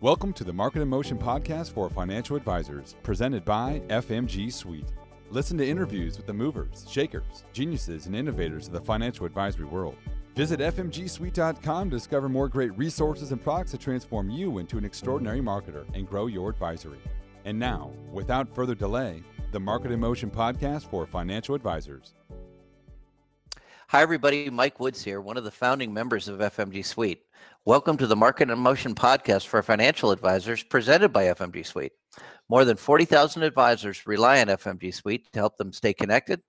Welcome to the Market in Motion podcast for financial advisors, presented by FMG Suite. Listen to interviews with the movers, shakers, geniuses, and innovators of the financial advisory world. Visit FMGSuite.com to discover more great resources and products to transform you into an extraordinary marketer and grow your advisory. And now, without further delay, the Market in Motion podcast for financial advisors. Hi, everybody. Mike Woods here, one of the founding members of FMG Suite. Welcome to the Market in Motion podcast for financial advisors presented by FMG Suite. More than 40,000 advisors rely on FMG Suite to help them stay connected,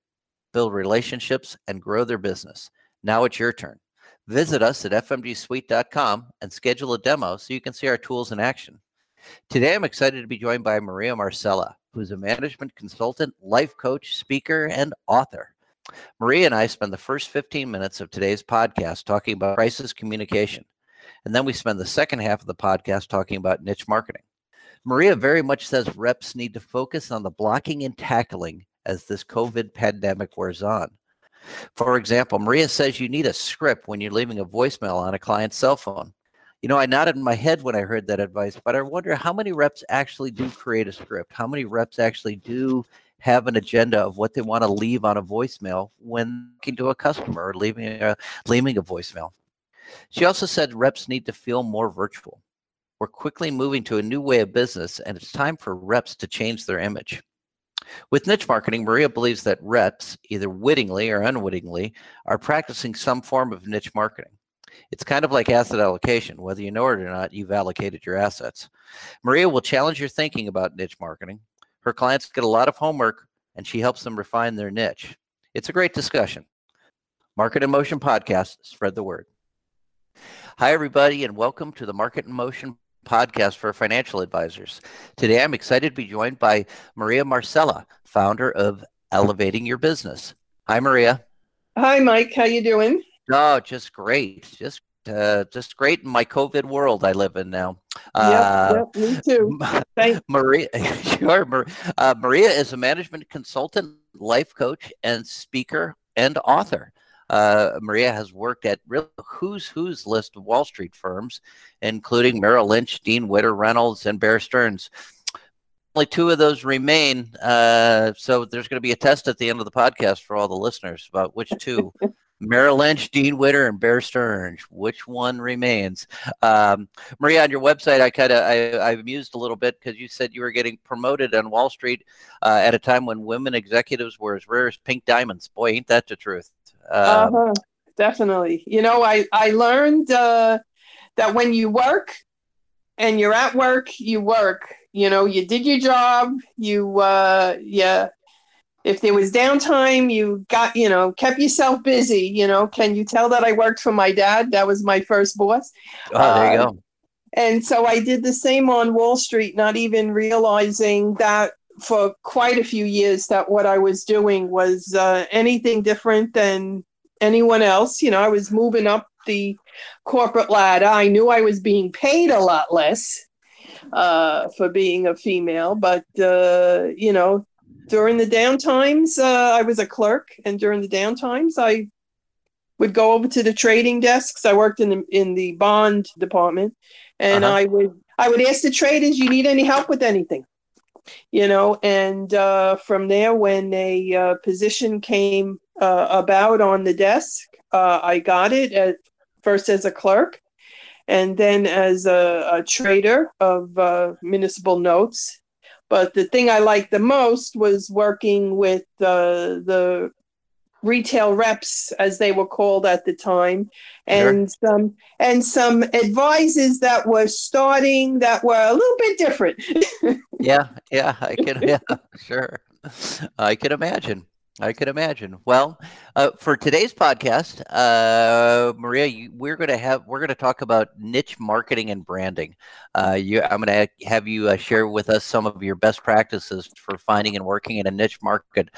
build relationships, and grow their business. Now it's your turn. Visit us at fmgsuite.com and schedule a demo so you can see our tools in action. Today, I'm excited to be joined by Maria Marsala, who's a management consultant, life coach, speaker, and author. Maria and I spend the first 15 minutes of today's podcast talking about crisis communication. And then we spend the second half of the podcast talking about niche marketing. Maria very much says reps need to focus on the blocking and tackling as this COVID pandemic wears on. For example, Maria says you need a script when you're leaving a voicemail on a client's cell phone. You know, I nodded my head when I heard that advice, but I wonder how many reps actually do create a script? How many reps actually do have an agenda of what they want to leave on a voicemail when talking to a customer or leaving a leaving a voicemail. She also said reps need to feel more virtual. We're quickly moving to a new way of business, and it's time for reps to change their image. With niche marketing, Maria believes that reps, either wittingly or unwittingly, are practicing some form of niche marketing. It's kind of like asset allocation. Whether you know it or not, you've allocated your assets. Maria will challenge your thinking about niche marketing. Her clients get a lot of homework, and she helps them refine their niche. It's a great discussion. Market in Motion podcast, spread the word. Hi, everybody, and welcome to the Market in Motion podcast for financial advisors. Today, I'm excited to be joined by Maria Marsala, founder of Elevating Your Business. Hi, Maria. Hi, Mike. How you doing? Oh, just great. Just uh, just great in my COVID world I live in now. Uh, yep, me too. Thanks. Maria, sure. Uh, Maria is a management consultant, life coach, and speaker and author. Uh, Maria has worked at really who's who's list of Wall Street firms, including Merrill Lynch, Dean Witter, Reynolds, and Bear Stearns. Only two of those remain. Uh, so there's going to be a test at the end of the podcast for all the listeners about which two. Merrill Lynch, Dean Witter, and Bear Stearns. Which one remains? Um, Maria, on your website, I kind of I, I amused a little bit because you said you were getting promoted on Wall Street uh, at a time when women executives were as rare as pink diamonds. Boy, ain't that the truth? Um, uh-huh. Definitely. You know, I I learned uh, that when you work and you're at work, you work. You know, you did your job. You uh, yeah. If there was downtime, you got you know kept yourself busy. You know, can you tell that I worked for my dad? That was my first boss. Oh, there you uh, go. And so I did the same on Wall Street, not even realizing that for quite a few years that what I was doing was uh, anything different than anyone else. You know, I was moving up the corporate ladder. I knew I was being paid a lot less uh, for being a female, but uh, you know, during the downtimes, uh, I was a clerk, and during the downtimes, I would go over to the trading desks. I worked in the in the bond department, and uh-huh. I would I would ask the traders, "You need any help with anything?" you know and uh, from there when a uh, position came uh, about on the desk uh, i got it at first as a clerk and then as a, a trader of uh, municipal notes but the thing i liked the most was working with uh, the retail reps as they were called at the time. And sure. some and some advisors that were starting that were a little bit different. Yeah yeah i can yeah sure. I can imagine I could imagine. Well, uh, for today's podcast, uh, Maria, you, we're going to have we're going to talk about niche marketing and branding. Uh, you, I'm going to have you uh, share with us some of your best practices for finding and working in a niche market.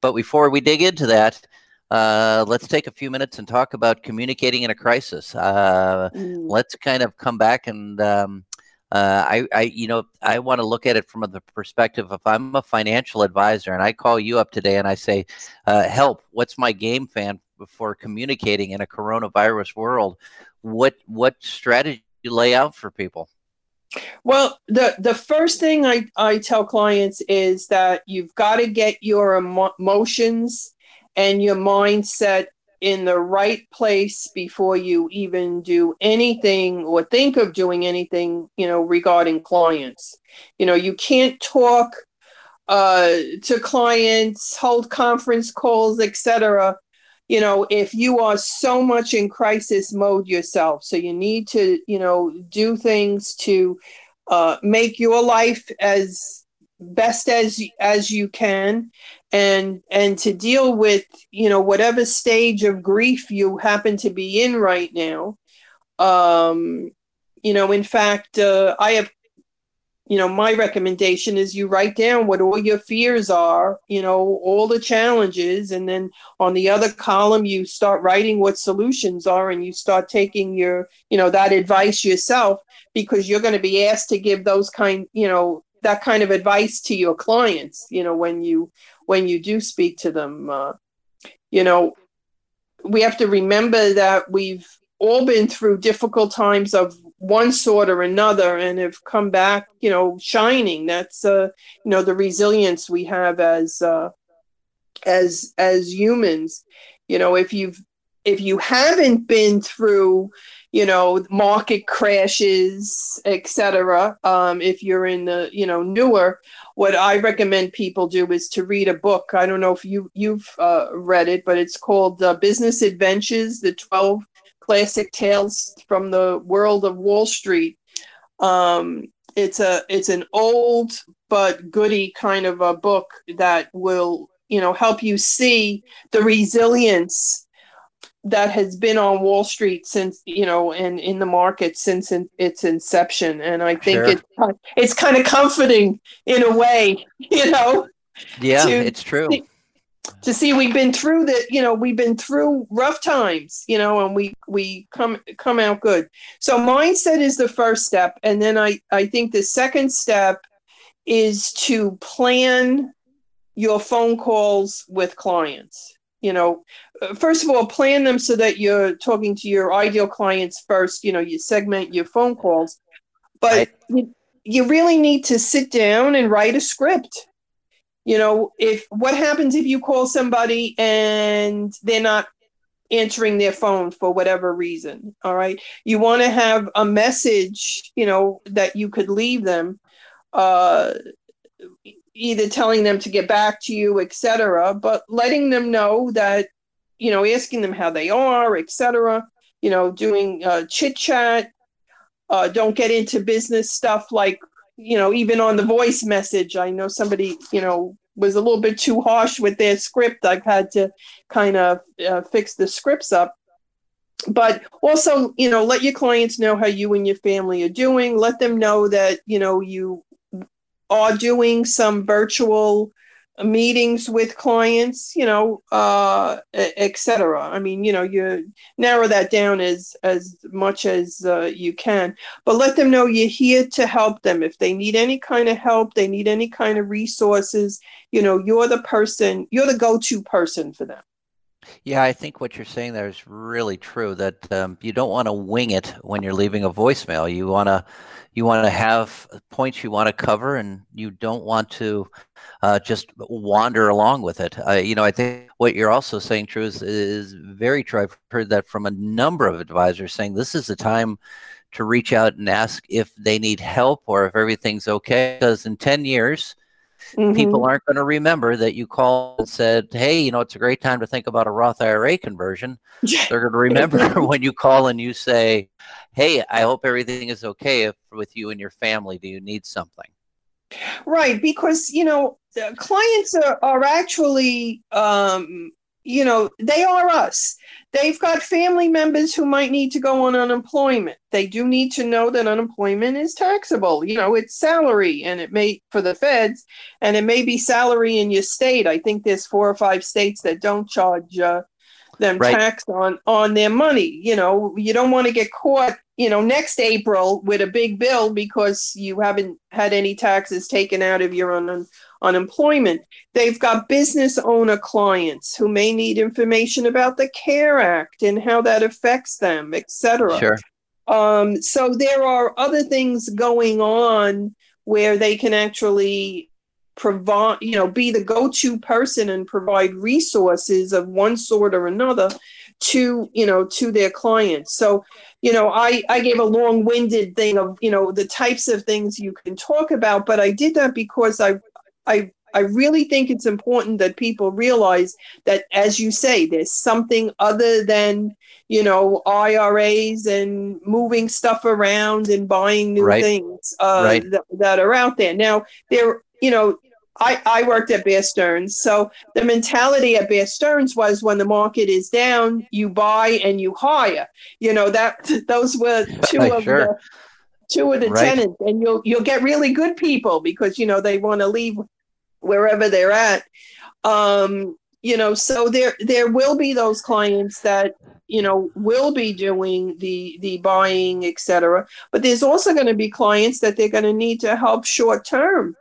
But before we dig into that, uh, let's take a few minutes and talk about communicating in a crisis. Uh, mm. Let's kind of come back and um, uh, I, I, you know, I want to look at it from the perspective if I'm a financial advisor and I call you up today and I say, uh, "Help! What's my game plan for communicating in a coronavirus world?" What what strategy you lay out for people? Well, the the first thing I, I tell clients is that you've got to get your emotions and your mindset in the right place before you even do anything or think of doing anything, you know, regarding clients. You know, you can't talk uh, to clients, hold conference calls, etc. You know, if you are so much in crisis mode yourself, so you need to, you know, do things to uh, make your life as best as as you can. And and to deal with you know whatever stage of grief you happen to be in right now um you know in fact uh, i have you know my recommendation is you write down what all your fears are you know all the challenges. And then on the other column you start writing what solutions are and you start taking your you know that advice yourself because you're going to be asked to give those kind you know that kind of advice to your clients you know when you when you do speak to them uh, you know we have to remember that we've all been through difficult times of one sort or another and have come back you know shining. That's uh you know the resilience we have as uh as as humans. You know if you've if you haven't been through you know market crashes etc um, if you're in the you know newer what i recommend people do is to read a book i don't know if you you've uh, read it but it's called uh, business adventures the 12 classic tales from the world of Wall Street. Um, it's a it's an old but goody kind of a book that will you know help you see the resilience that has been on Wall Street since you know and in the market since in, its inception. And I think sure. it it's kind of comforting in a way you know? Yeah it's true. to see we've been through the you know we've been through rough times you know and we we come come out good. So mindset is the first step. And then i i think the second step is to plan your phone calls with clients you know first of all plan them so that you're talking to your ideal clients first you know you segment your phone calls. But right. you, you really need to sit down and write a script. You know if what happens if you call somebody and they're not answering their phone for whatever reason all right? You want to have a message you know that you could leave them uh either telling them to get back to you etc but letting them know that you know asking them how they are etc you know doing uh, chit chat uh, don't get into business stuff like you know, even on the voice message, I know somebody, you know, was a little bit too harsh with their script. I've had to kind of uh, fix the scripts up. But also, you know, let your clients know how you and your family are doing. Let them know that, you know, you are doing some virtual meetings with clients, you know, uh, etc. I mean, you know, you narrow that down as as much as uh, you can, but let them know you're here to help them. If they need any kind of help, they need any kind of resources, you know, you're the person, you're the go-to person for them. Yeah, I think what you're saying there is really true. That um, you don't want to wing it when you're leaving a voicemail. You want to you want to have points you want to cover, and you don't want to uh, just wander along with it. Uh, you know, I think what you're also saying true is, is very true. I've heard that from a number of advisors saying this is the time to reach out and ask if they need help or if everything's okay. Because in 10 years, mm-hmm. people aren't going to remember that you called and said, hey, you know, it's a great time to think about a Roth IRA conversion. They're going to remember when you call and you say, hey, I hope everything is okay with you and your family. Do you need something? Right, because you know clients are, are actually um, you know they are us. They've got family members who might need to go on unemployment. They do need to know that unemployment is taxable. You know, it's salary, and it may for the feds, and it may be salary in your state. I think there's four or five states that don't charge uh, them right. tax on on their money. You know, you don't want to get caught you know, next April with a big bill because you haven't had any taxes taken out of your un- unemployment. They've got business owner clients who may need information about the CARE Act and how that affects them, etc. Sure. Um, so there are other things going on where they can actually provide, you know, be the go-to person and provide resources of one sort or another to, you know, to their clients. So, you know, I I gave a long-winded thing of, you know, the types of things you can talk about, but I did that because I I I really think it's important that people realize that, as you say, there's something other than, you know, IRAs and moving stuff around and buying new Right. things uh, Right. that, that are out there. Now, there, you know, I, I worked at Bear Stearns. So the mentality at Bear Stearns was when the market is down, you buy and you hire. You know, that those were two of Sure. the two of the Right. tenants. And you'll you'll get really good people because you know they want to leave wherever they're at. Um, you know, so there there will be those clients that you know will be doing the the buying, etc. But there's also going to be clients that they're going to need to help short term.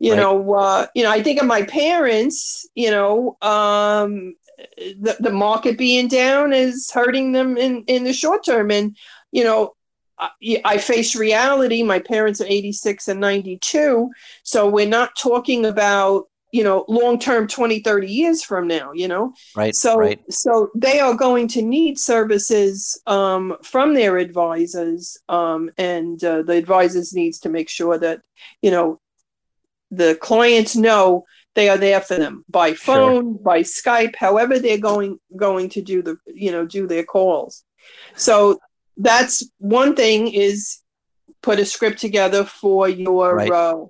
You Right. know, uh, you know, I think of my parents. You know, um, the the market being down is hurting them in in the short term, and you know, I, I face reality. My parents are 86 and 92. So we're not talking about, you know, long term 20, 30 years from now, you know? Right. So right. so they are going to need services um, from their advisors. Um, and uh, the advisors needs to make sure that, you know, the clients know they are there for them by Sure. phone, by Skype, however they're going going to do the, you know, do their calls. So that's one thing is put a script together for your Right. uh,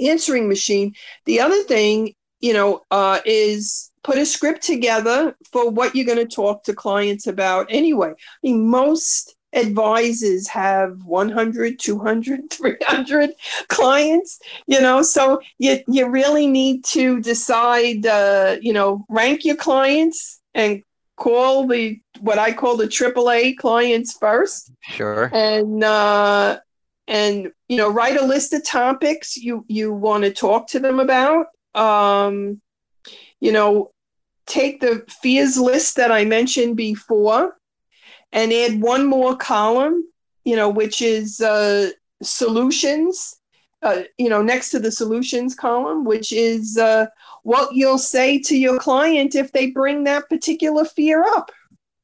answering machine. The other thing, you know, uh, is put a script together for what you're going to talk to clients about anyway. I mean, most advisors have 100 200 300 clients you know so you, you really need to decide uh, you know rank your clients and call the what I call the AAA clients first, Sure. and uh, and you know write a list of topics you you want to talk to them about. Um, you know, take the fears list that I mentioned before, and add one more column. You know, which is uh, solutions. Uh, you know, next to the solutions column, which is uh, what you'll say to your client if they bring that particular fear up.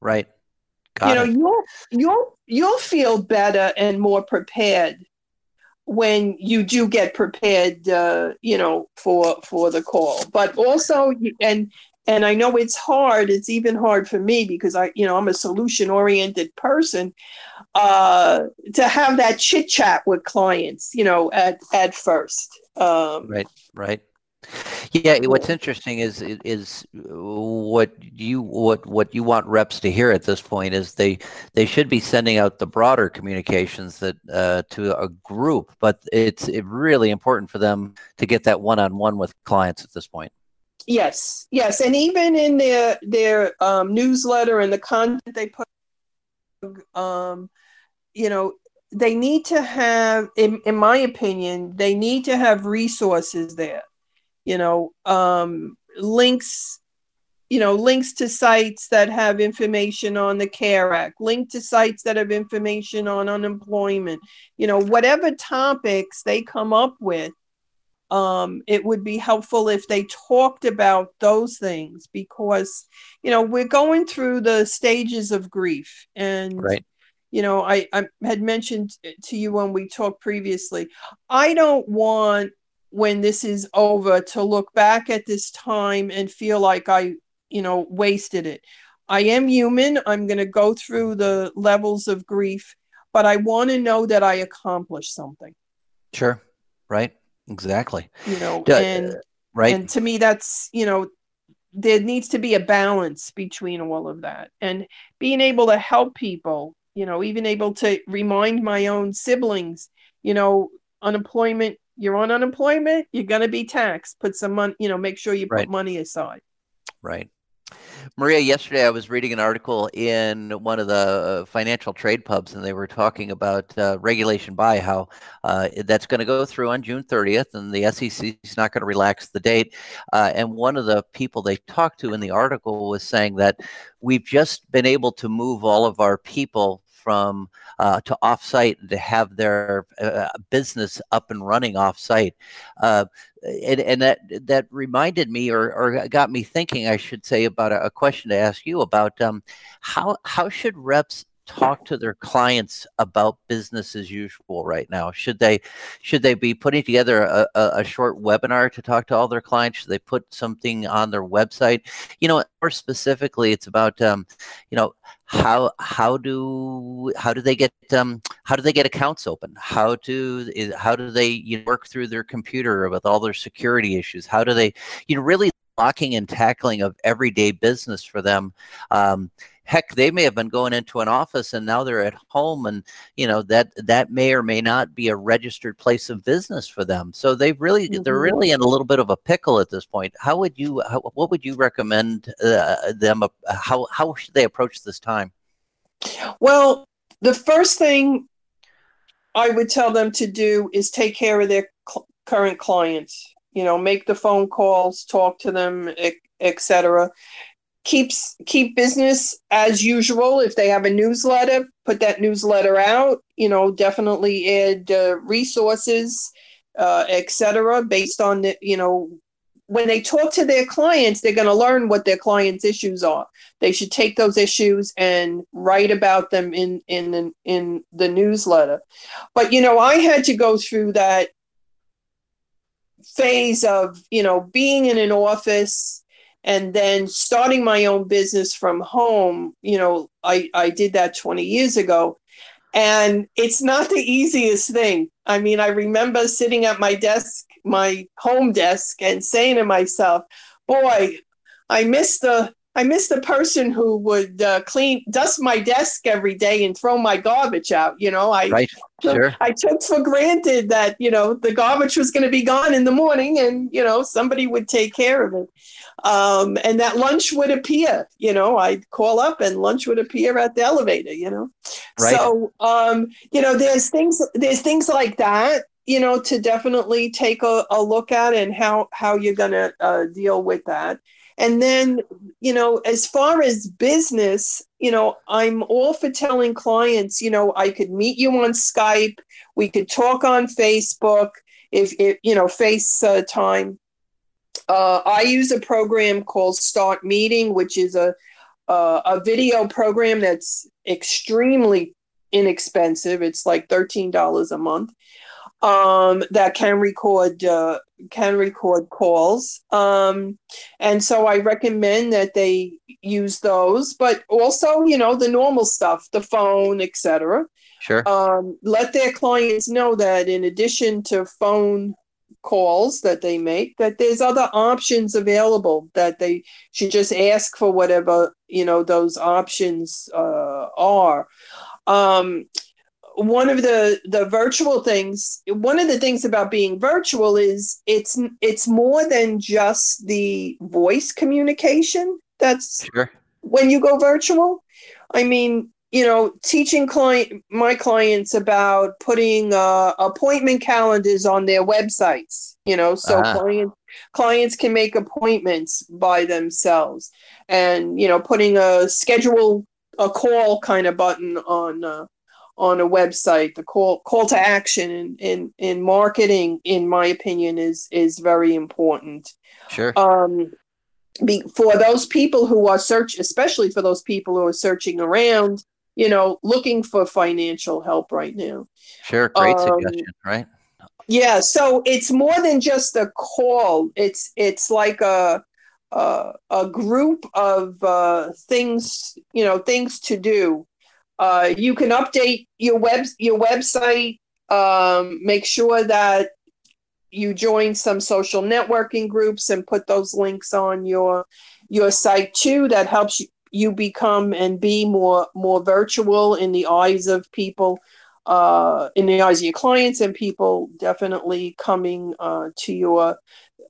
Right. Got you know, it. you'll you'll you'll feel better and more prepared when you do get prepared. Uh, you know, for for the call, but also and and I know it's hard. It's even hard for me because I, you know, I'm a solution oriented person. Uh, to have that chit chat with clients, you know, at at first. Um, Right. Right. Yeah. What's interesting is is what you what what you want reps to hear at this point is they they should be sending out the broader communications that uh, to a group, but it's really important for them to get that one on one with clients at this point. Yes, yes, and even in their their um, newsletter and the content they put, um, you know, they need to have, in in my opinion, they need to have resources there. You know, um, links, you know, links to sites that have information on the CARE Act, link to sites that have information on unemployment. You know, whatever topics they come up with um, it would be helpful if they talked about those things because you know we're going through the stages of grief and Right. you know I, I had mentioned to you when we talked previously i don't want when this is over to look back at this time and feel like i you know wasted it i am human i'm going to go through the levels of grief but i want to know that i accomplished something Sure. Right. Exactly. you know Yeah, and uh, Right. and to me that's you know there needs to be a balance between all of that and being able to help people you know even able to remind my own siblings you know unemployment you're on unemployment you're going to be taxed put some money you know make sure you Right. put money aside Right. Maria, yesterday I was reading an article in one of the uh, financial trade pubs, and they were talking about uh, regulation BI how uh, that's going to go through on June 30th, and the SEC is not going to relax the date. Uh, and one of the people they talked to in the article was saying that we've just been able to move all of our people from uh, to offsite to have their uh, business up and running offsite. Uh, and, and that that reminded me or, or got me thinking, I should say, about a, a question to ask you about um, how how should reps talk to their clients about business as usual right now? Should they should they be putting together a, a, a, short webinar to talk to all their clients? Should they put something on their website? You know, more specifically, it's about um, you know how how do how do they get um, how do they get accounts open? How do how do they you know, work through their computer with all their security issues? How do they you know really blocking and tackling of everyday business for them? Um, heck they may have been going into an office and now they're at home and you know that that may or may not be a registered place of business for them. So they really mm-hmm. they're really in a little bit of a pickle at this point. How would you how, what would you recommend uh, them uh, how how should they approach this time? Well the first thing i would tell them to do is take care of their cl- current clients you know make the phone calls talk to them etc keeps keep business as usual. If they have a newsletter put that newsletter out you know definitely add uh, resources uh, etc based on the you know when they talk to their clients they're going to learn what their clients issues are. They should take those issues and write about them in in in, in the newsletter. But you know i had to go through that phase of you know being in an office and then starting my own business from home you know i i did that 20 years ago. And it's not the easiest thing. I mean i remember sitting at my desk my home desk and saying to myself boy i miss the I miss the person who would uh, clean, dust my desk every day and throw my garbage out. You know, I right. sure. I took for granted that you know the garbage was going to be gone in the morning, and you know somebody would take care of it um, and that lunch would appear you know i'd call up and lunch would appear at the elevator you know right. so um, you know there's things there's things like that you know to definitely take a, a look at and how how you're going to uh, deal with that and then you know as far as business you know i'm all for telling clients you know i could meet you on skype we could talk on facebook if, if you know face uh, time uh, I use a program called Start Meeting, which is a uh, a video program that's extremely inexpensive. It's like thirteen dollars a month. Um, that can record uh, can record calls, um, and so I recommend that they use those. But also, you know, the normal stuff, the phone, etc. Sure. Um, let their clients know that in addition to phone calls that they make that there's other options available that they should just ask for whatever you know those options uh, are um, one of the the virtual things one of the things about being virtual is it's it's more than just the voice communication that's sure. when you go virtual i mean you know, teaching client my clients about putting uh, appointment calendars on their websites. You know, so uh-huh. clients clients can make appointments by themselves, and you know, putting a schedule a call kind of button on uh, on a website. The call call to action in in in marketing, in my opinion, is is very important. Sure. Um, be, for those people who are search, especially for those people who are searching around you know, looking for financial help right now. Sure, great um, suggestion, right? Yeah, so it's more than just a call. It's it's like a a, a group of uh, things, you know, things to do. Uh, you can update your web your website. Um, make sure that you join some social networking groups and put those links on your your site too. That helps you become and be more more virtual in the eyes of people uh, in the eyes of your clients and people definitely coming uh, to your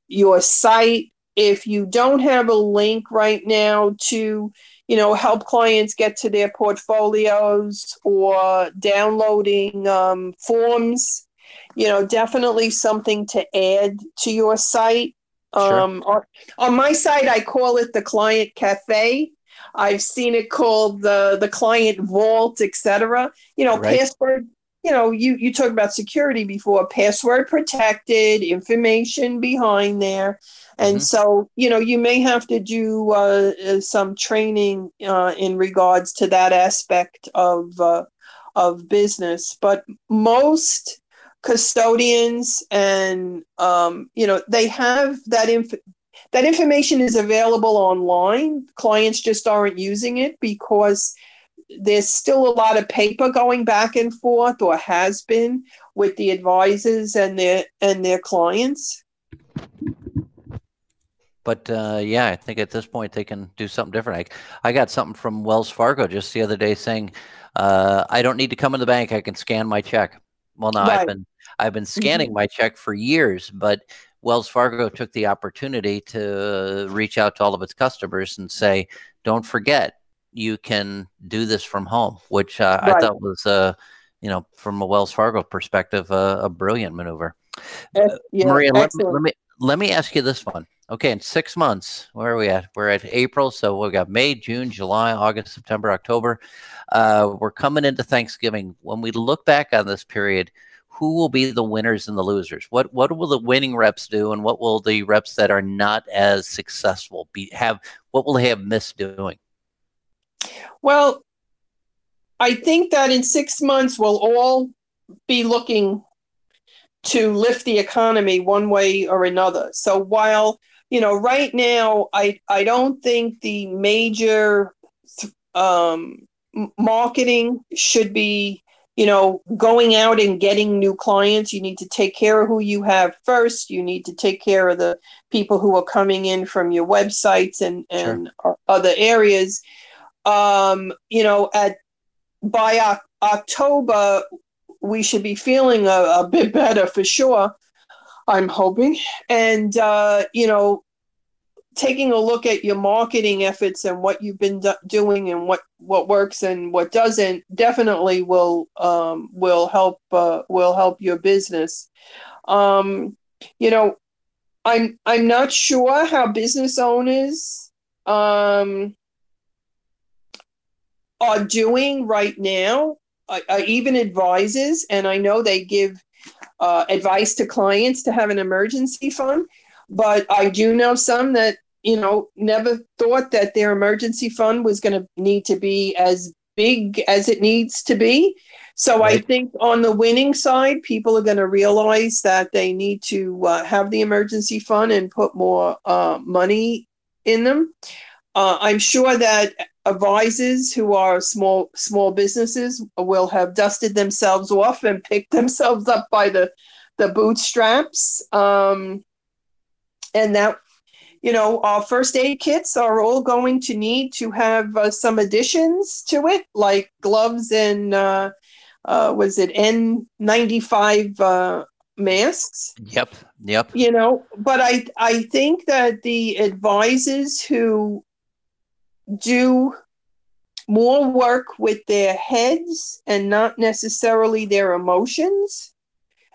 your site if you don't have a link right now to you know help clients get to their portfolios or downloading um, forms you know definitely something to add to your site sure. um, on, on my site i call it the client cafe I've seen it called the the client vault, etc. You know, Right. password. You know, you you talked about security before. Password protected, information behind there, and Mhm. so you know you may have to do uh, uh, some training uh, in regards to that aspect of uh, of business. But most custodians and um, you know they have that inf- that information is available online. Clients just aren't using it because there's still a lot of paper going back and forth, or has been, with the advisors and their and their clients. But uh, yeah, I think at this point they can do something different. I, I got something from Wells Fargo just the other day saying, uh, "I don't need to come in the bank. I can scan my check." Well, now I've been I've been scanning my check for years, but Wells Fargo took the opportunity to reach out to all of its customers and say, "Don't forget, you can do this from home," which uh, I thought was, uh, you know, from a Wells Fargo perspective, uh, a brilliant maneuver. Ex- yeah, Maria, let me, let me let me ask you this one. Okay, in six months, where are we at? We're at April, so we've got May, June, July, August, September, October. Uh, we're coming into Thanksgiving. When we look back on this period, who will be the winners and the losers? What what will the winning reps do, and what will the reps that are not as successful be have? What will they have missed doing? Well, I think that in six months we'll all be looking to lift the economy one way or another. So while you know, right now, I I don't think the major um, marketing should be you know going out and getting new clients. You need to take care of who you have first. You need to take care of the people who are coming in from your websites and and o- other areas. Um, you know, at by Oc- October, we should be feeling a, a bit better for sure. I'm hoping. And, uh, you know, taking a look at your marketing efforts and what you've been do- doing and what, what works and what doesn't definitely will, um, will help, uh, will help your business. Um, you know, I'm, I'm not sure how business owners, um, are doing right now. I, I even advises, and I know they give uh, advice to clients to have an emergency fund. But I do know some that you know never thought that their emergency fund was going to need to be as big as it needs to be. So I think on the winning side, people are going to realize that they need to uh, have the emergency fund and put more uh, money in them. Uh, I'm sure that advisors who are small small businesses will have dusted themselves off and picked themselves up by the the bootstraps um, and that you know our first aid kits are all going to need to have uh, some additions to it like gloves and uh, uh, was it n95 uh, masks Yep, yep. you know but i i think that the advisors who do more work with their heads and not necessarily their emotions.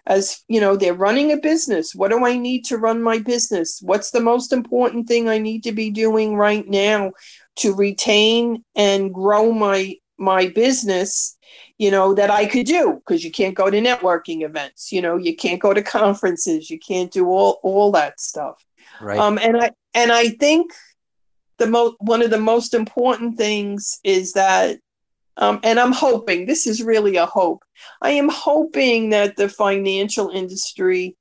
As you know they're running a business. What do i need to run my business? What's the most important thing i need to be doing right now to retain and grow my my business you know that i could do? Because you can't go to networking events you know you can't go to conferences you can't do all all that stuff. Right. um, and I and I think the most one of the most important things is that, um, and I'm hoping this is really a hope. I am hoping that the financial industry,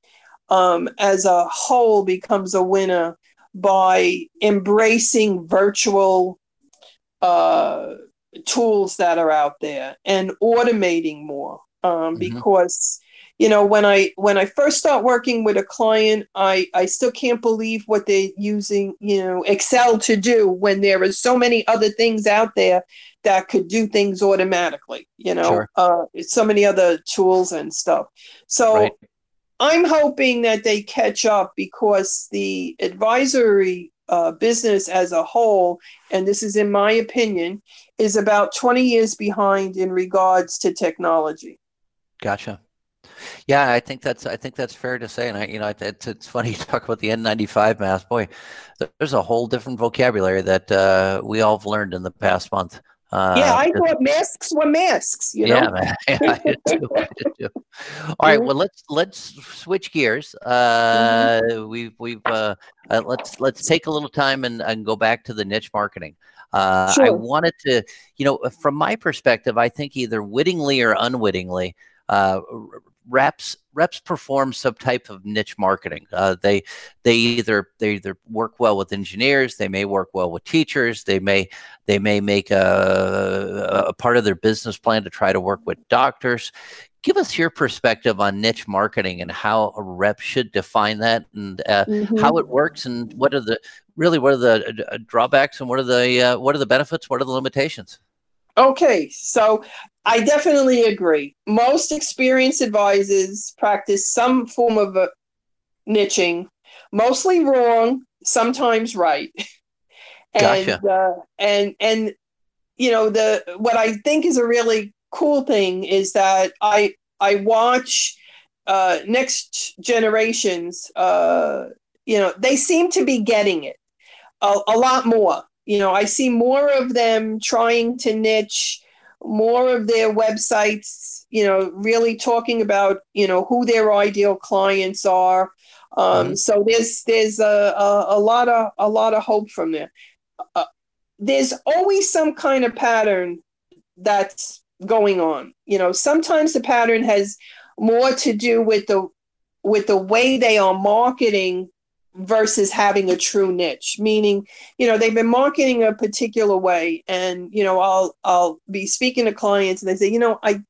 um, as a whole, becomes a winner by embracing virtual uh, tools that are out there and automating more. Um, Mhm. Because you know when i when i first start working with a client i i still can't believe what they're using you know excel to do when there are so many other things out there that could do things automatically you know Sure. uh so many other tools and stuff so Right. i'm hoping that they catch up because the advisory uh, business as a whole and this is in my opinion is about 20 years behind in regards to technology Gotcha. Yeah, I think that's I think that's fair to say, and I you know it's it's funny you talk about the N95 mask. Boy, there's a whole different vocabulary that uh, we all have learned in the past month. Uh, yeah, I thought masks were masks. You know? Yeah, man. Yeah, I did too. I did too. All right, well let's let's switch gears. Uh, mm-hmm. We've we've uh, uh, let's let's take a little time and, and go back to the niche marketing. Uh, sure. I wanted to, you know, from my perspective, I think either wittingly or unwittingly, uh, reps reps perform some type of niche marketing. Uh, they they either they either work well with engineers, they may work well with teachers, they may they may make a, a part of their business plan to try to work with doctors. Give us your perspective on niche marketing and how a rep should define that, and uh, mm-hmm. how it works, and what are the really what are the uh, drawbacks and what are the uh, what are the benefits, what are the limitations. Okay, so I definitely agree. Most experienced advisors practice some form of a niching, mostly wrong, sometimes right. and gotcha. uh, and and you know the what I think is a really cool thing is that I I watch uh, next generations. Uh, you know, they seem to be getting it a, a lot more. You know, I see more of them trying to niche more of their websites, you know, really talking about, you know, who their ideal clients are. Um, mm-hmm. So there's there's a, a, a, lot of a lot of hope from there. Uh, there's always some kind of pattern that's going on. You know, sometimes the pattern has more to do with the with the way they are marketing versus having a true niche meaning you know they've been marketing a particular way and you know i'll i'll be speaking to clients and they say you know i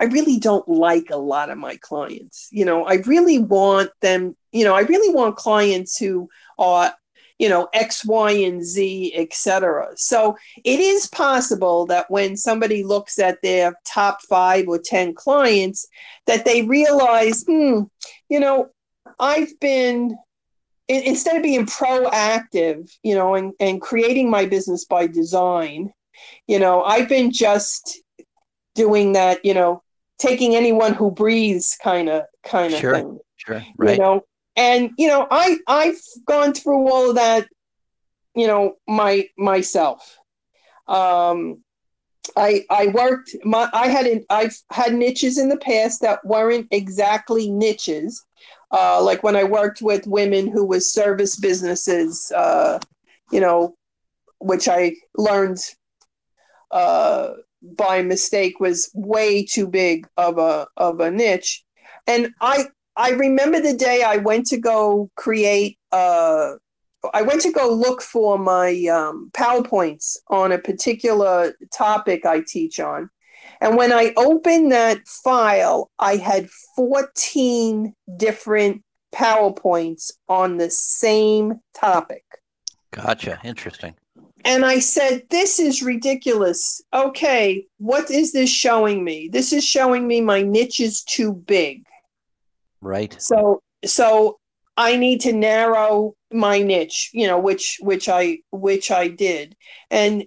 i really don't like a lot of my clients. You know i really want them you know i really want clients who are you know x y and z etc so it is possible that when somebody looks at their top five or ten clients that they realize hmm you know i've been instead of being proactive, you know, and, and creating my business by design, you know, I've been just doing that, you know, taking anyone who breathes kind of kind of sure, thing. Sure. Right. You know, and you know, I I've gone through all of that, you know, my myself. Um I I worked my I had I've had niches in the past that weren't exactly niches uh, like when I worked with women who was service businesses, uh, you know, which I learned uh, by mistake was way too big of a of a niche. And I I remember the day I went to go create. Uh, I went to go look for my um, PowerPoints on a particular topic I teach on, and when I opened that file, I had 14 different PowerPoints on the same topic. Gotcha. Interesting. And I said, This is ridiculous. Okay, what is this showing me? This is showing me my niche is too big. Right. So, so I need to narrow my niche, you know, which which I which I did. And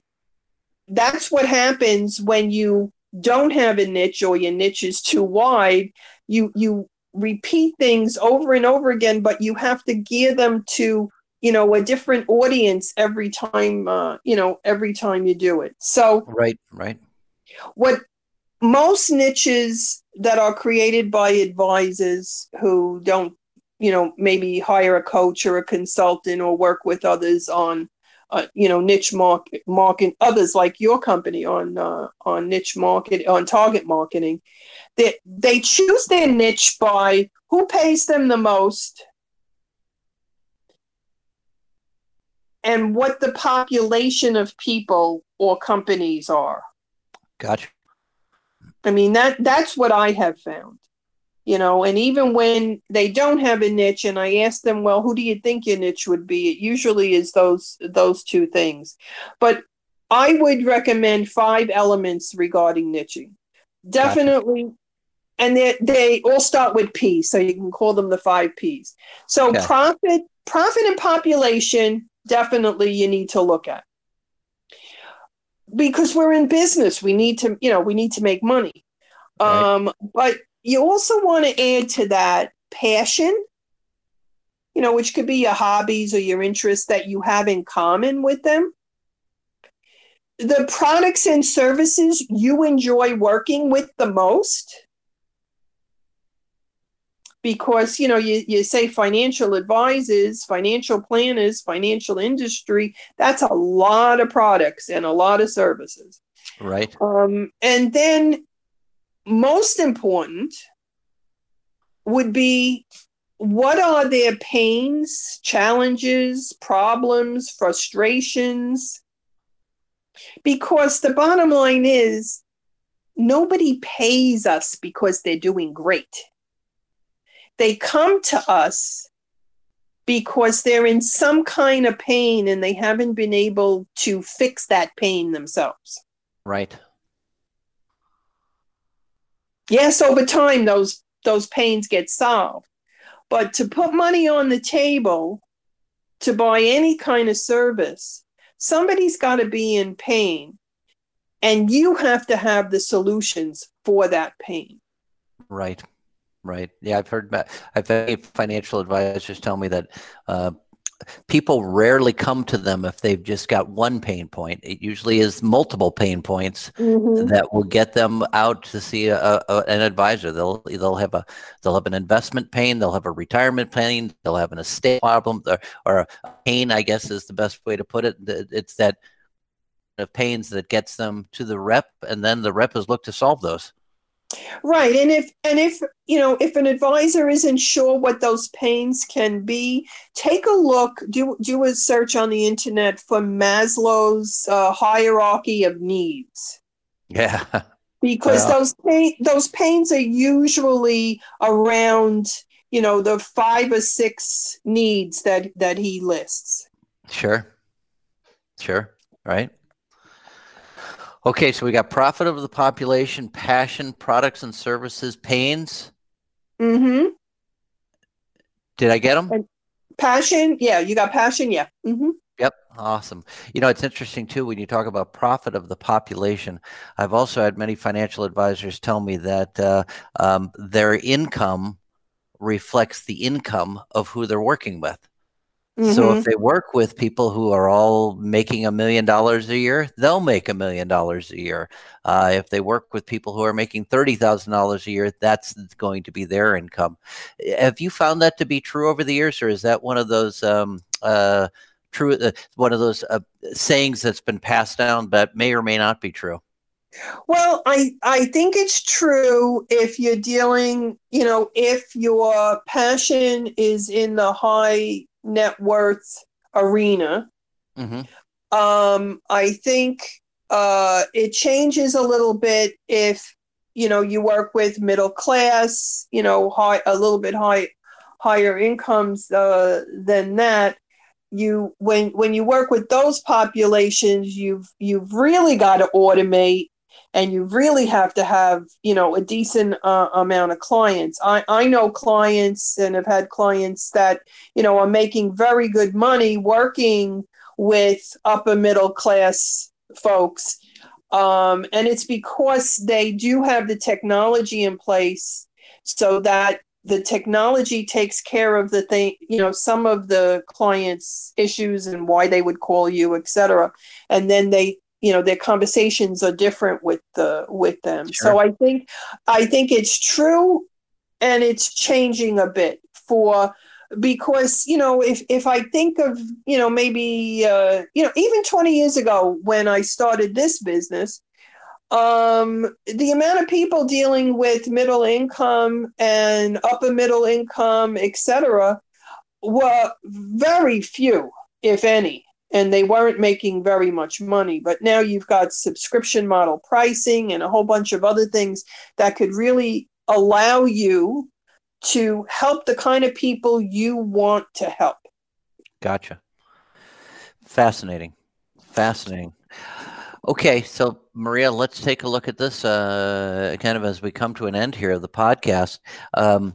that's what happens when you don't have a niche or your niche is too wide, you you repeat things over and over again, but you have to gear them to you know a different audience every time uh, you know every time you do it. So right, right. What most niches that are created by advisors who don't you know maybe hire a coach or a consultant or work with others on uh, you know niche market market others like your company on uh, on niche market on target marketing they they choose their niche by who pays them the most and what the population of people or companies are. Gotcha. I mean that that's what i have found you know and even when they don't have a niche and i ask them well who do you think your niche would be it usually is those those two things but i would recommend five elements regarding niching definitely gotcha. and they, they all start with p so you can call them the five p's so okay. profit profit and population definitely you need to look at because we're in business we need to you know we need to make money right. um but you also want to add to that passion, you know, which could be your hobbies or your interests that you have in common with them. The products and services you enjoy working with the most. Because you know you, you say financial advisors financial planners financial industry that's a lot of products and a lot of services. Right. Um, and then most important would be what are their pains challenges problems frustrations because the bottom line is nobody pays us because they're doing great they come to us because they're in some kind of pain and they haven't been able to fix that pain themselves. Right. Yes, over time those those pains get solved. But to put money on the table to buy any kind of service, somebody's got to be in pain and you have to have the solutions for that pain. Right. Right. Yeah, I've heard. I've had financial advisors tell me that uh, people rarely come to them if they've just got one pain point. It usually is multiple pain points mm-hmm. that will get them out to see a, a, an advisor. They'll they'll have a they'll have an investment pain. They'll have a retirement pain. They'll have an estate problem or, or a pain. I guess is the best way to put it. It's that of pains that gets them to the rep, and then the rep is looked to solve those. Right. And if and if you know if an advisor isn't sure what those pains can be, take a look, do do a search on the internet for Maslow's uh, hierarchy of needs. Yeah. Because those pain, those pains are usually around, you know, the five or six needs that that he lists. Sure. Sure. Right. Okay, so we got profit of the population, passion, products and services, pains. Mm-hmm. Did I get them? Passion, yeah, you got passion, yeah. Mm-hmm. Yep, awesome. You know, it's interesting too when you talk about profit of the population. I've also had many financial advisors tell me that uh, um, their income reflects the income of who they're working with. Mm-hmm. So if mm-hmm. they work with people who are all making a million dollars a year, they'll make a million dollars a year. Uh, if they work with people who are making thirty thousand dollars a year, that's going to be their income. Have you found that to be true over the years, or is that one of those um, uh, true uh, one of those uh, sayings that's been passed down but may or may not be true? Well, I I think it's true if you're dealing, you know, if your passion is in the high net worth arena. Mm-hmm. Um, I think uh, it changes a little bit if you know you work with middle class, you know, high a little bit high higher incomes uh, than that. You when when you work with those populations, you've you've really got to automate and you really have to have you know a decent uh, amount of clients. I i know clients and have had clients that you know are making very good money working with upper middle class folks. Um, and it's because they do have the technology in place so that the technology takes care of the thing you know some of the clients issues and why they would call you etc and then they you know their conversations are different with the with them sure. so i think i think it's true and it's changing a bit for because you know if if i think of you know maybe uh you know even 20 years ago when i started this business um the amount of people dealing with middle income and upper middle income etc were very few if any and they weren't making very much money. But now you've got subscription model pricing and a whole bunch of other things that could really allow you to help the kind of people you want to help. Gotcha. Fascinating. Fascinating. Okay, so Maria, let's take a look at this uh, kind of as we come to an end here of the podcast. Um,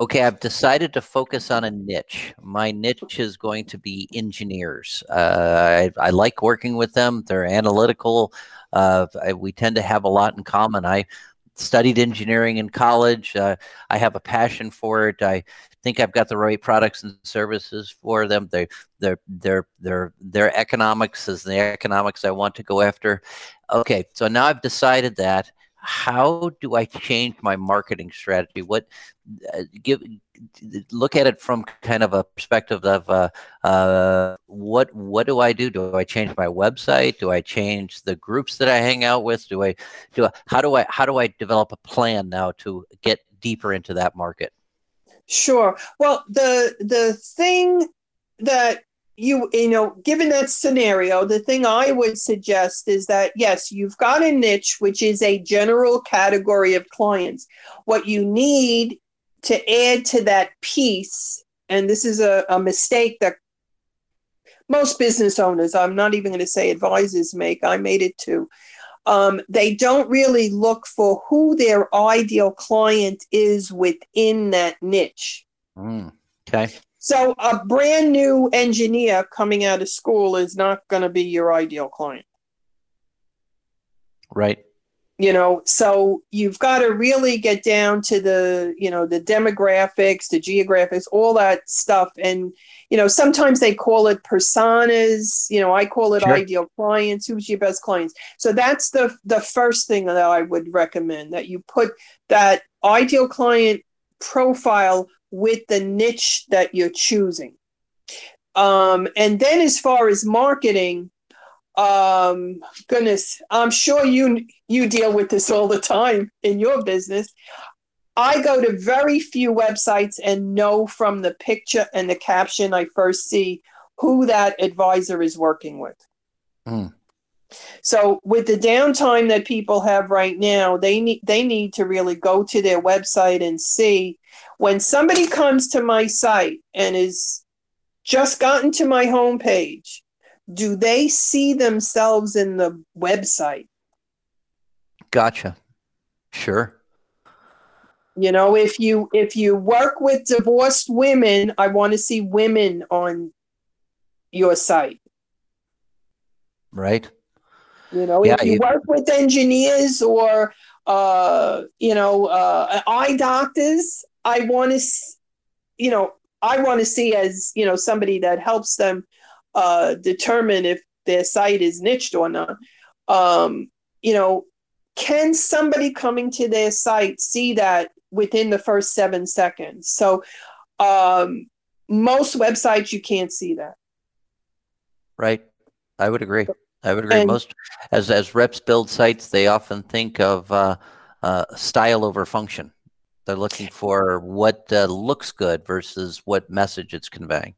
okay, I've decided to focus on a niche. My niche is going to be engineers. Uh, I, I, like working with them. They're analytical. Uh, I, we tend to have a lot in common. I studied engineering in college. Uh, I have a passion for it. I think I've got the right products and services for them. They, their, their, their, their economics is the economics I want to go after. Okay, so now I've decided that. How do I change my marketing strategy? What uh, give look at it from kind of a perspective of uh, uh, what what do I do? Do I change my website? Do I change the groups that I hang out with? Do I do I, how do I how do I develop a plan now to get deeper into that market? Sure. Well, the the thing that you you know given that scenario the thing i would suggest is that yes you've got a niche which is a general category of clients what you need to add to that piece, and this is a, a mistake that most business owners, I'm not even going to say advisors make, I made it too. Um, they don't really look for who their ideal client is within that niche. Mm, okay. So, a brand new engineer coming out of school is not going to be your ideal client. Right you know so you've got to really get down to the you know the demographics the geographics all that stuff and you know sometimes they call it personas you know i call it sure. ideal clients who's your best clients so that's the the first thing that i would recommend that you put that ideal client profile with the niche that you're choosing. Um, and then as far as marketing um goodness i'm sure you you deal with this all the time in your business. I go to very few websites and know from the picture and the caption i first see who that advisor is working with. Mm. So with the downtime that people have right now they need they need to really go to their website and see when somebody comes to my site and is just gotten to my homepage do they see themselves in the website? Gotcha. Sure. You know, if you if you work with divorced women, I want to see women on your site. Right. You know, yeah, if you, you work with engineers or uh, you know, uh, eye doctors, I want to, you know, I want to see as you know somebody that helps them uh, determine if their site is niched or not. Um, you know, can somebody coming to their site see that within the first seven seconds? So, um, most websites you can't see that. Right, I would agree. I would agree. And, most as as reps build sites, they often think of uh, uh, style over function. They're looking for what uh, looks good versus what message it's conveying.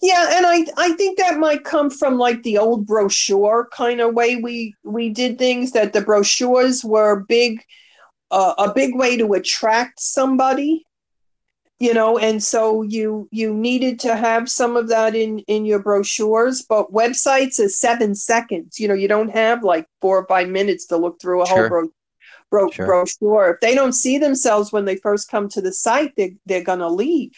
Yeah, and I I think that might come from like the old brochure kind of way we we did things. That the brochures were big, uh, a big way to attract somebody, you know, and so you you needed to have some of that in in your brochures. But websites is seven seconds. You know, you don't have like four or five minutes to look through a sure. whole bro- bro- sure. brochure. If they don't see themselves when they first come to the site, they they're gonna leave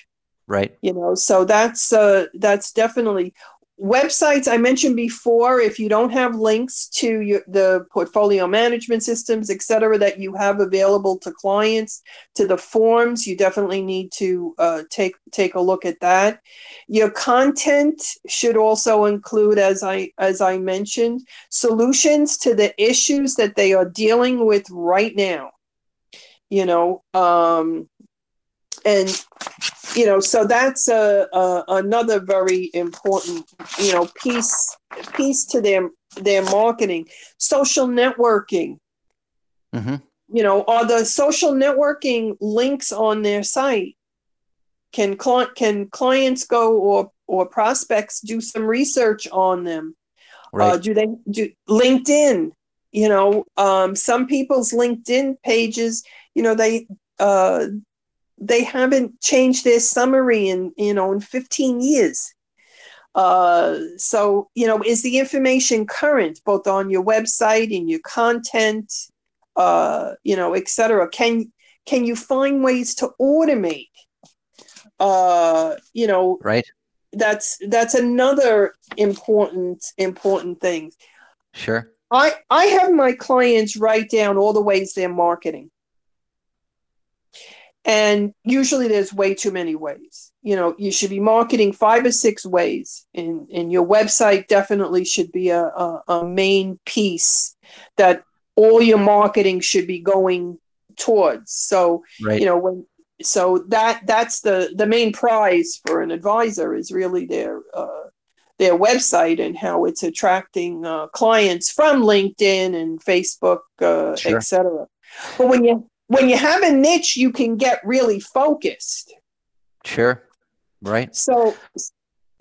right you know so that's uh that's definitely websites i mentioned before if you don't have links to your, the portfolio management systems et cetera that you have available to clients to the forms you definitely need to uh, take take a look at that. Your content should also include as i as i mentioned solutions to the issues that they are dealing with right now. You know um and you know so that's a, a, another very important you know piece piece to their their marketing social networking mm-hmm. you know are the social networking links on their site can cl- can clients go or or prospects do some research on them uh, right. Uh, do they do linkedin you know um, some people's linkedin pages you know they uh, they haven't changed their summary in you know in 15 years. Uh, so you know is the information current both on your website and your content uh, you know etc can can you find ways to automate uh, you know right. that's that's another important important thing. Sure. I i have my clients write down all the ways they're marketing and usually there's way too many ways you know you should be marketing five or six ways and and your website definitely should be a, a, a main piece that all your marketing should be going towards so Right. you know when so that that's the the main prize for an advisor is really their uh, their website and how it's attracting uh, clients from linkedin and facebook uh, Sure. etc but when you when you have a niche you can get really focused Sure. Right. so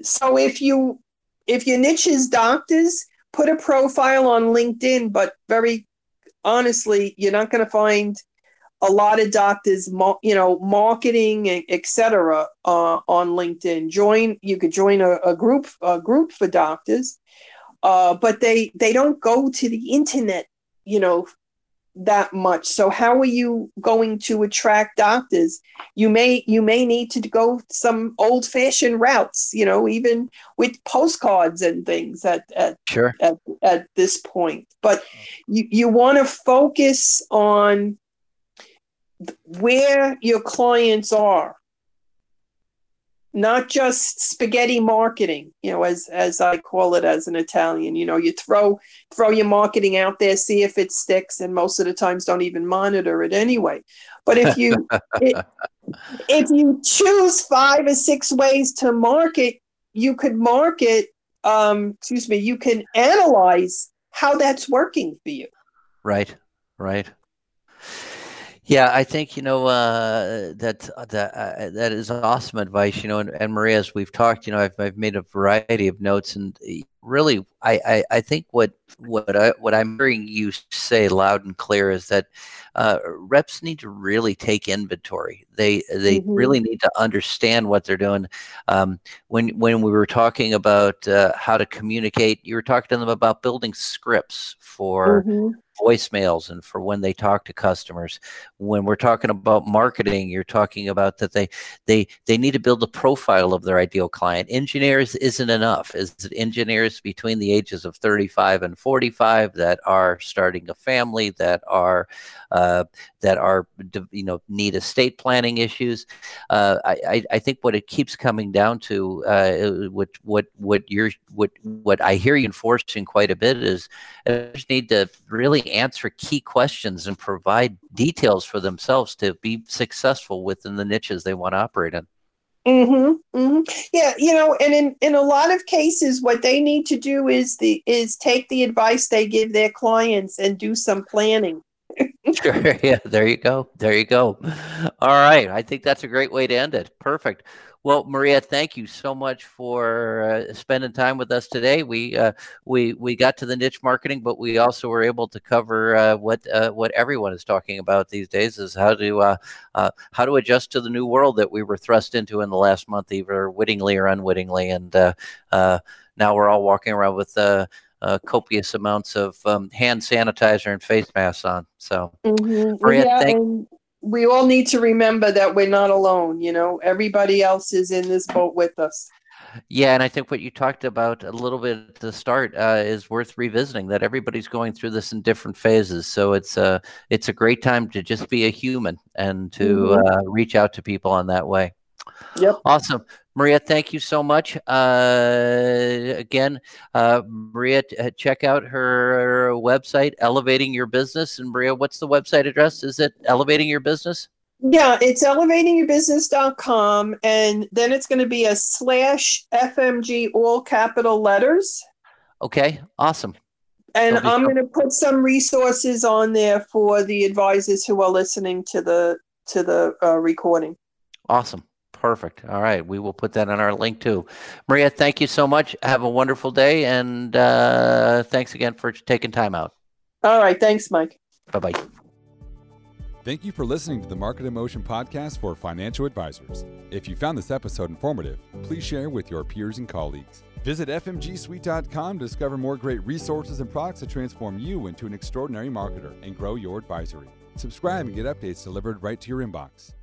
so if you if your niche is doctors put a profile on linkedin but very honestly you're not going to find a lot of doctors you know marketing etc uh, on linkedin join you could join a, a group a group for doctors uh, but they they don't go to the internet you know that much. So how are you going to attract doctors? You may you may need to go some old fashioned routes you know even with postcards and things at at Sure. at, at this point. But you you want to focus on where your clients are not just spaghetti marketing you know as as i call it as an italian you know you throw throw your marketing out there see if it sticks and most of the times don't even monitor it anyway but if you it, if you choose five or six ways to market you could market um excuse me you can analyze how that's working for you Right. Right. Yeah, I think you know uh, that that uh, that is awesome advice. You know, and, and Maria, as we've talked, you know, I've I've made a variety of notes, and uh, really, I I, I think what what I what I'm hearing you say loud and clear is that uh, reps need to really take inventory. They they Mhm. really need to understand what they're doing. Um, when when we were talking about uh, how to communicate, you were talking to them about building scripts for Mhm. Voicemails and for when they talk to customers. When we're talking about marketing you're talking about that they they they need to build a profile of their ideal client. Engineers isn't enough. Is engineers between the ages of 35 and 45 that are starting a family that are uh, that are you know need estate planning issues? Uh, I, I I think what it keeps coming down to uh, what what what you're what what I hear you enforcing quite a bit is Editors need to really answer key questions and provide details for themselves to be successful within the niches they want to operate in. Mm-hmm, hmm Yeah, you know, and in in a lot of cases, what they need to do is the is take the advice they give their clients and do some planning. Sure. Yeah. There you go. There you go. All right. I think that's a great way to end it. Perfect. Well, Maria, thank you so much for uh, spending time with us today. We uh, we we got to the niche marketing, but we also were able to cover uh, what uh, what everyone is talking about these days is how to uh, uh, how to adjust to the new world that we were thrust into in the last month, either wittingly or unwittingly, and uh, uh, now we're all walking around with uh, uh, copious amounts of um, hand sanitizer and face masks on. So. Mhm. Maria, yeah, thank- and we all need to remember that we're not alone. You know, everybody else is in this boat with us. Yeah, and I think what you talked about a little bit at the start uh, is worth revisiting. That everybody's going through this in different phases, so it's a it's a great time to just be a human and to Mhm. uh, reach out to people on that way. Yep. Awesome, Maria. Thank you so much. Uh, again, uh, Maria, uh, check out her website, Elevating Your Business. And Maria, what's the website address? Is it Elevating Your Business? Yeah, it's elevatingyourbusiness.com and then it's going to be a slash FMG all capital letters. Okay, awesome. And I'm going to put some resources on there for the advisors who are listening to the to the uh, recording. Awesome. Perfect. All right. We will put that on our link too. Maria, thank you so much. Have a wonderful day. And uh, thanks again for taking time out. All right, thanks, Mike. Bye bye. Thank you for listening to the Market Emotion podcast for financial advisors. If you found this episode informative, please share with your peers and colleagues. Visit fmgsuite.com to discover more great resources and products to transform you into an extraordinary marketer and grow your advisory. Subscribe and get updates delivered right to your inbox.